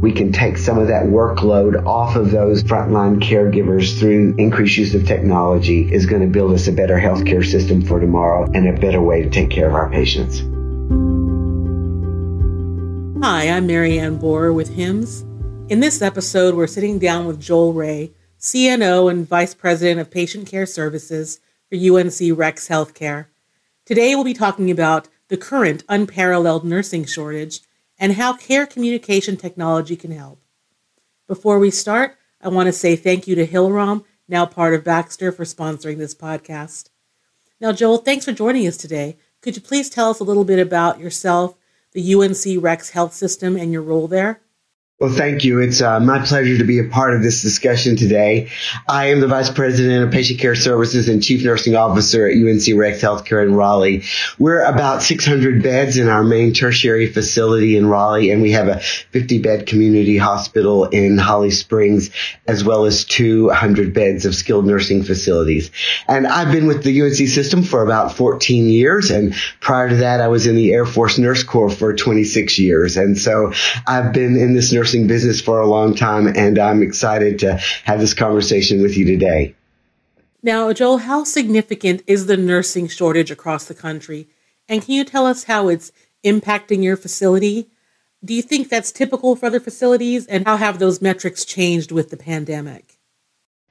we can take some of that workload off of those frontline caregivers through increased use of technology is going to build us a better healthcare system for tomorrow and a better way to take care of our patients. Hi, I'm Marianne Borer with HIMSS. In this episode, we're sitting down with Joel Ray, CNO and Vice President of Patient Care Services for UNC Rex Healthcare. Today, we'll be talking about the current unparalleled nursing shortage and how care communication technology can help. Before we start, I want to say thank you to Hillrom, now part of Baxter, for sponsoring this podcast. Now, Joel, thanks for joining us today. Could you please tell us a little bit about yourself, the UNC Rex Health System, and your role there? Well, thank you. It's uh, my pleasure to be a part of this discussion today. I am the Vice President of Patient Care Services and Chief Nursing Officer at UNC Rex Healthcare in Raleigh. We're about 600 beds in our main tertiary facility in Raleigh, and we have a 50 bed community hospital in Holly Springs, as well as 200 beds of skilled nursing facilities. And I've been with the UNC system for about 14 years, and prior to that, I was in the Air Force Nurse Corps for 26 years. And so I've been in this nursing nursing business for a long time, and I'm excited to have this conversation with you today. Now, Joel, how significant is the nursing shortage across the country? And can you tell us how it's impacting your facility? Do you think that's typical for other facilities? And how have those metrics changed with the pandemic?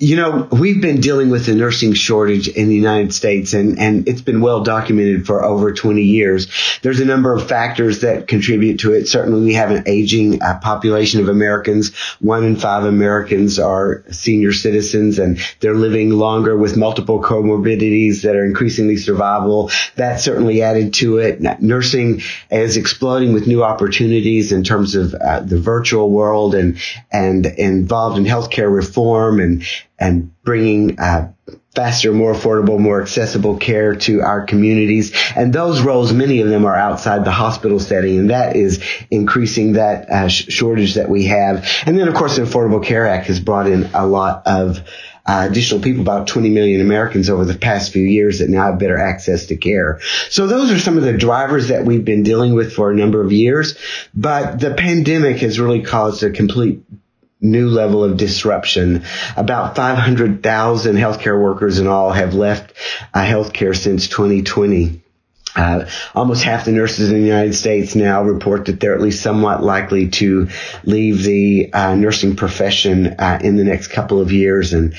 You know, we've been dealing with the nursing shortage in the United States and, and it's been well documented for over 20 years. There's a number of factors that contribute to it. Certainly we have an aging uh, population of Americans. One in five Americans are senior citizens and they're living longer with multiple comorbidities that are increasingly survivable. That certainly added to it. Nursing is exploding with new opportunities in terms of uh, the virtual world and, and involved in healthcare reform and and bringing uh, faster, more affordable, more accessible care to our communities. And those roles, many of them are outside the hospital setting, and that is increasing that uh, sh- shortage that we have. And then, of course, the Affordable Care Act has brought in a lot of uh, additional people, about 20 million Americans over the past few years that now have better access to care. So those are some of the drivers that we've been dealing with for a number of years. But the pandemic has really caused a complete new level of disruption. About 500,000 healthcare workers in all have left uh, healthcare since 2020. Uh, almost half the nurses in the United States now report that they're at least somewhat likely to leave the uh, nursing profession uh, in the next couple of years, and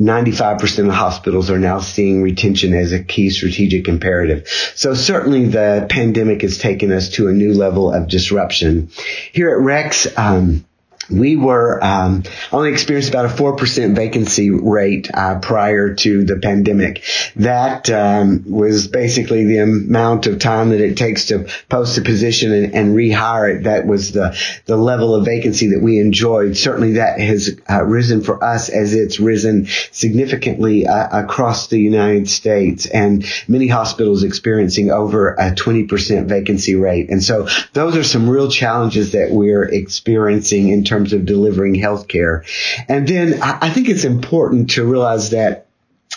95% of hospitals are now seeing retention as a key strategic imperative. So certainly the pandemic has taken us to a new level of disruption. Here at Rex, um, we were um, only experienced about a four percent vacancy rate uh, prior to the pandemic. That um, was basically the amount of time that it takes to post a position and, and, rehire it. That was the the level of vacancy that we enjoyed. Certainly, that has uh, risen for us as it's risen significantly uh, across the United States, and many hospitals experiencing over a twenty percent vacancy rate. And so, those are some real challenges that we're experiencing in terms terms of delivering healthcare. And then I think it's important to realize that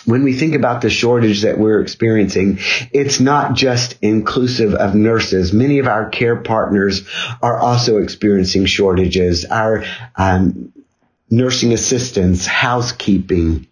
when we think about the shortage that we're experiencing, it's not just inclusive of nurses. Many of our care partners are also experiencing shortages. Our um, nursing assistants, housekeeping,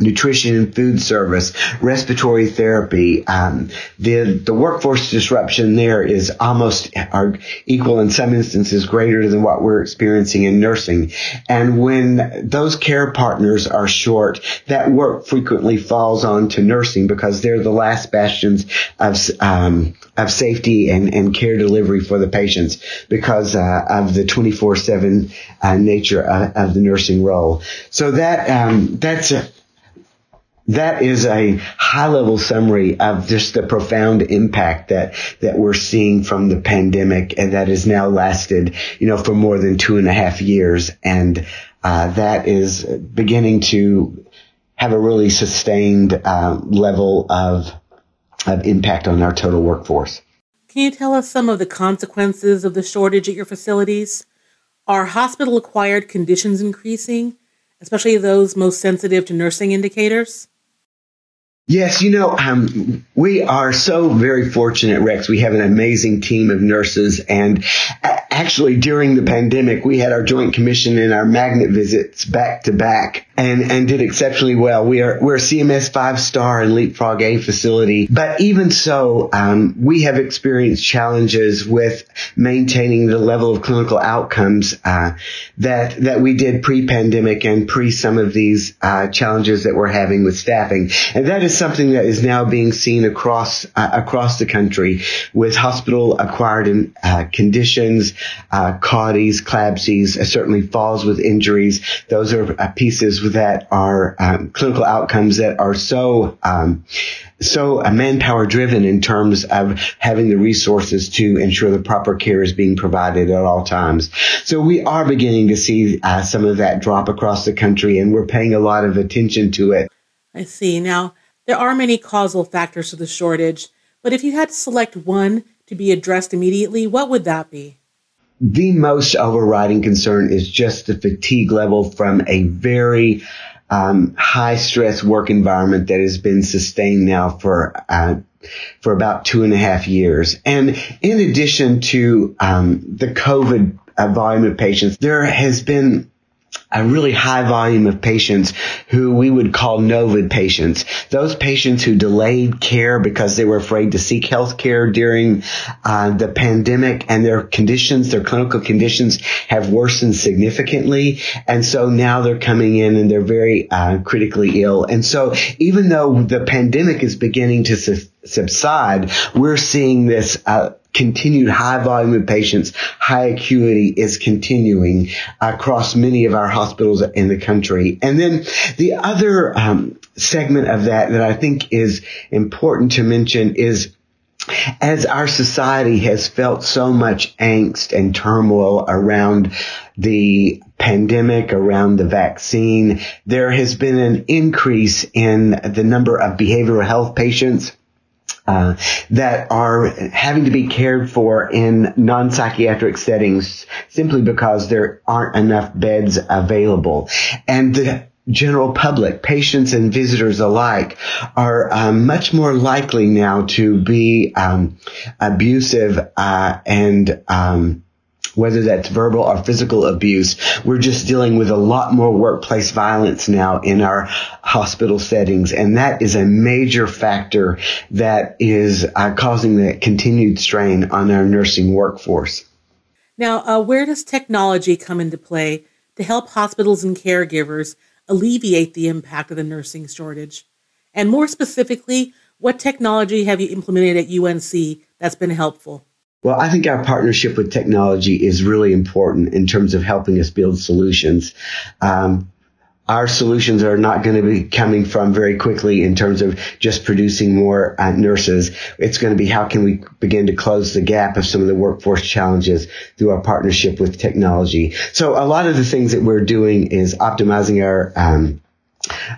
nutrition and food service, respiratory therapy. Um, the the workforce disruption there is almost are equal in some instances greater than what we're experiencing in nursing. And when those care partners are short, that work frequently falls on to nursing because they're the last bastions of um, of safety and, and care delivery for the patients because uh, of the 24/7 uh, nature of, of, the nursing role. So that um, that's a, that is a high level summary of just the profound impact that, that we're seeing from the pandemic and that has now lasted, you know, for more than two and a half years. And, uh, that is beginning to have a really sustained, uh, level of, of impact on our total workforce. Can you tell us some of the consequences of the shortage at your facilities? Are hospital acquired conditions increasing, especially those most sensitive to nursing indicators? Yes, you know, um, we are so very fortunate, Rex. We have an amazing team of nurses, and actually during the pandemic, we had our joint commission and our magnet visits back to back and, and did exceptionally well. We are, we're a CMS five star and Leapfrog A facility, but even so, um, we have experienced challenges with maintaining the level of clinical outcomes, uh, that, that we did pre-pandemic and pre some of these, uh, challenges that we're having with staffing. And that is something that is now being seen across, uh, across the country with hospital acquired uh, conditions, uh, CAUTIs, CLABSIs, uh, certainly falls with injuries. Those are uh, pieces that are um, clinical outcomes that are so um, so manpower driven in terms of having the resources to ensure the proper care is being provided at all times. So we are beginning to see uh, some of that drop across the country, and we're paying a lot of attention to it. I see. Now there are many causal factors to the shortage, but if you had to select one to be addressed immediately, what would that be? The most overriding concern is just the fatigue level from a very um, high stress work environment that has been sustained now for uh, for about two and a half years. And in addition to um, the COVID uh, volume of patients, there has been a really high volume of patients who we would call NOVID patients. Those patients who delayed care because they were afraid to seek health care during uh, the pandemic and their conditions, their clinical conditions have worsened significantly. And so now they're coming in and they're very uh, critically ill. And so even though the pandemic is beginning to su- subside, we're seeing this uh, continued high volume of patients, high acuity is continuing across many of our hospitals in the country. And then the other um, segment of that that I think is important to mention is as our society has felt so much angst and turmoil around the pandemic, around the vaccine, there has been an increase in the number of behavioral health patients uh, that are having to be cared for in non-psychiatric settings simply because there aren't enough beds available. And the general public, patients and visitors alike, are um, much more likely now to be um, abusive uh, and um, whether that's verbal or physical abuse. We're just dealing with a lot more workplace violence now in our hospital settings. And that is a major factor that is uh, causing the continued strain on our nursing workforce. Now, uh, where does technology come into play to help hospitals and caregivers alleviate the impact of the nursing shortage? And more specifically, what technology have you implemented at UNC that's been helpful? Well, I think our partnership with technology is really important in terms of helping us build solutions. Um, our solutions are not going to be coming from very quickly in terms of just producing more uh, nurses. It's going to be how can we begin to close the gap of some of the workforce challenges through our partnership with technology. So a lot of the things that we're doing is optimizing our um,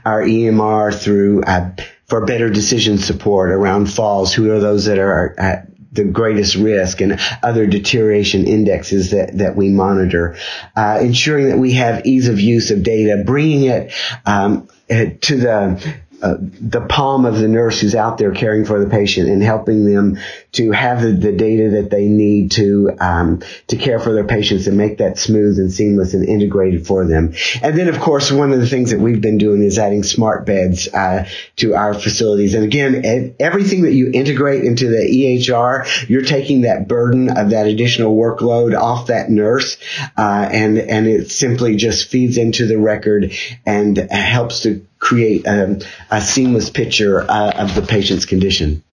our EMR through uh, for better decision support around falls. Who are those that are at the greatest risk and other deterioration indexes that, that we monitor. Uh, ensuring that we have ease of use of data, bringing it um, to the uh, the palm of the nurse who's out there caring for the patient and helping them to have the, the data that they need to um, to care for their patients and make that smooth and seamless and integrated for them. And then, of course, one of the things that we've been doing is adding smart beds uh, to our facilities. And again, everything that you integrate into the EHR, you're taking that burden of that additional workload off that nurse, uh, and and it simply just feeds into the record and helps to create a, a seamless picture uh, of the patient's condition.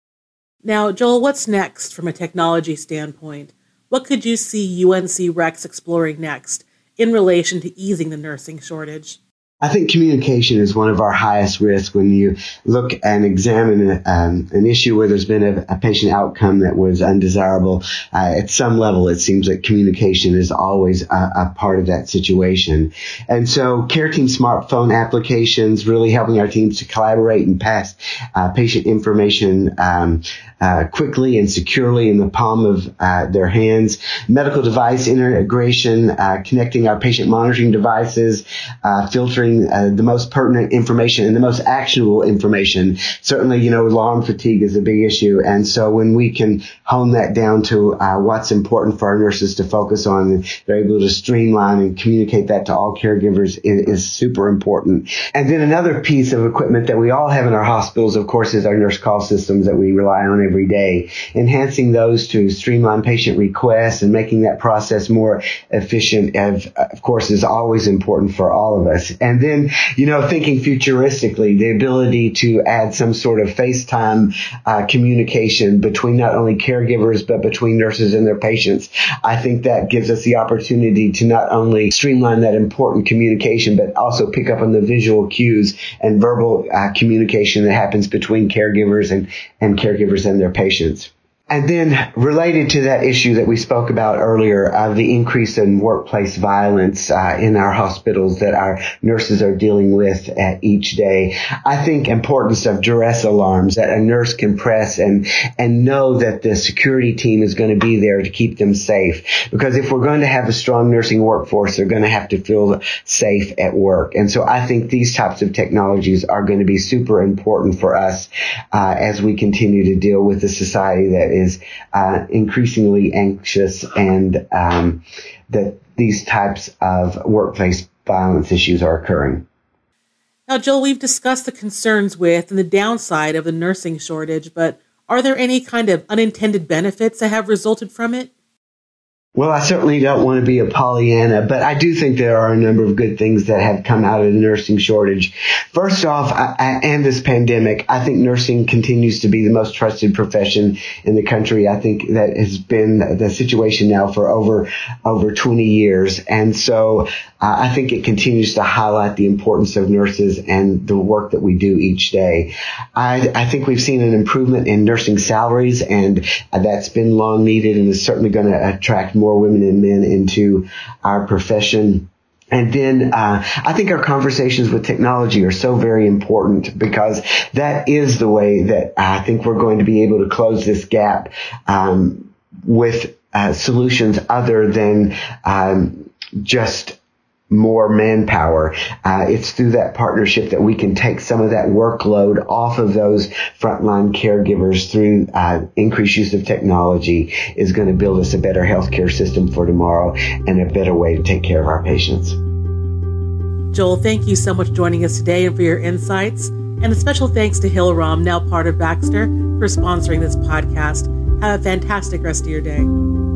Now, Joel, what's next from a technology standpoint? What could you see UNC Rex exploring next in relation to easing the nursing shortage? I think communication is one of our highest risks when you look and examine um, an issue where there's been a, a patient outcome that was undesirable. Uh, at some level, it seems that communication is always a, a, part of that situation. And so, care team smartphone applications really helping our teams to collaborate and pass uh, patient information um, uh, quickly and securely in the palm of uh, their hands. Medical device integration, uh, connecting our patient monitoring devices, uh, filtering uh, the most pertinent information and the most actionable information. Certainly, you know, alarm fatigue is a big issue. And so when we can hone that down to uh, what's important for our nurses to focus on, they're able to streamline and communicate that to all caregivers is, is super important. And then another piece of equipment that we all have in our hospitals, of course, is our nurse call systems that we rely on every day. Enhancing those to streamline patient requests and making that process more efficient, of, of course, is always important for all of us. And then, you know, thinking futuristically, the ability to add some sort of FaceTime uh, communication between not only caregivers, but between nurses and their patients. I think that gives us the opportunity to not only streamline that important communication, but also pick up on the visual cues and verbal uh, communication that happens between caregivers and, and caregivers and their patients. And then related to that issue that we spoke about earlier, of uh, the increase in workplace violence uh, in our hospitals that our nurses are dealing with uh, each day, I think importance of duress alarms that a nurse can press and and know that the security team is going to be there to keep them safe. Because if we're going to have a strong nursing workforce, they're going to have to feel safe at work. And so I think these types of technologies are going to be super important for us uh, as we continue to deal with the society that is uh, increasingly anxious and um, that these types of workplace violence issues are occurring. Now, Joel, we've discussed the concerns with and the downside of the nursing shortage, but are there any kind of unintended benefits that have resulted from it? Well, I certainly don't want to be a Pollyanna, but I do think there are a number of good things that have come out of the nursing shortage. First off, I, I, and this pandemic, I think nursing continues to be the most trusted profession in the country. I think that has been the situation now for over over 20 years, and so uh, I think it continues to highlight the importance of nurses and the work that we do each day. I, I think we've seen an improvement in nursing salaries, and that's been long needed and is certainly going to attract more more women and men into our profession. And then uh, I think our conversations with technology are so very important because that is the way that I think we're going to be able to close this gap um, with uh, solutions other than um, just more manpower. Uh, it's through that partnership that we can take some of that workload off of those frontline caregivers through uh, increased use of technology is going to build us a better healthcare system for tomorrow and a better way to take care of our patients. Joel, thank you so much for joining us today and for your insights. And a special thanks to Hillrom, now part of Baxter, for sponsoring this podcast. Have a fantastic rest of your day.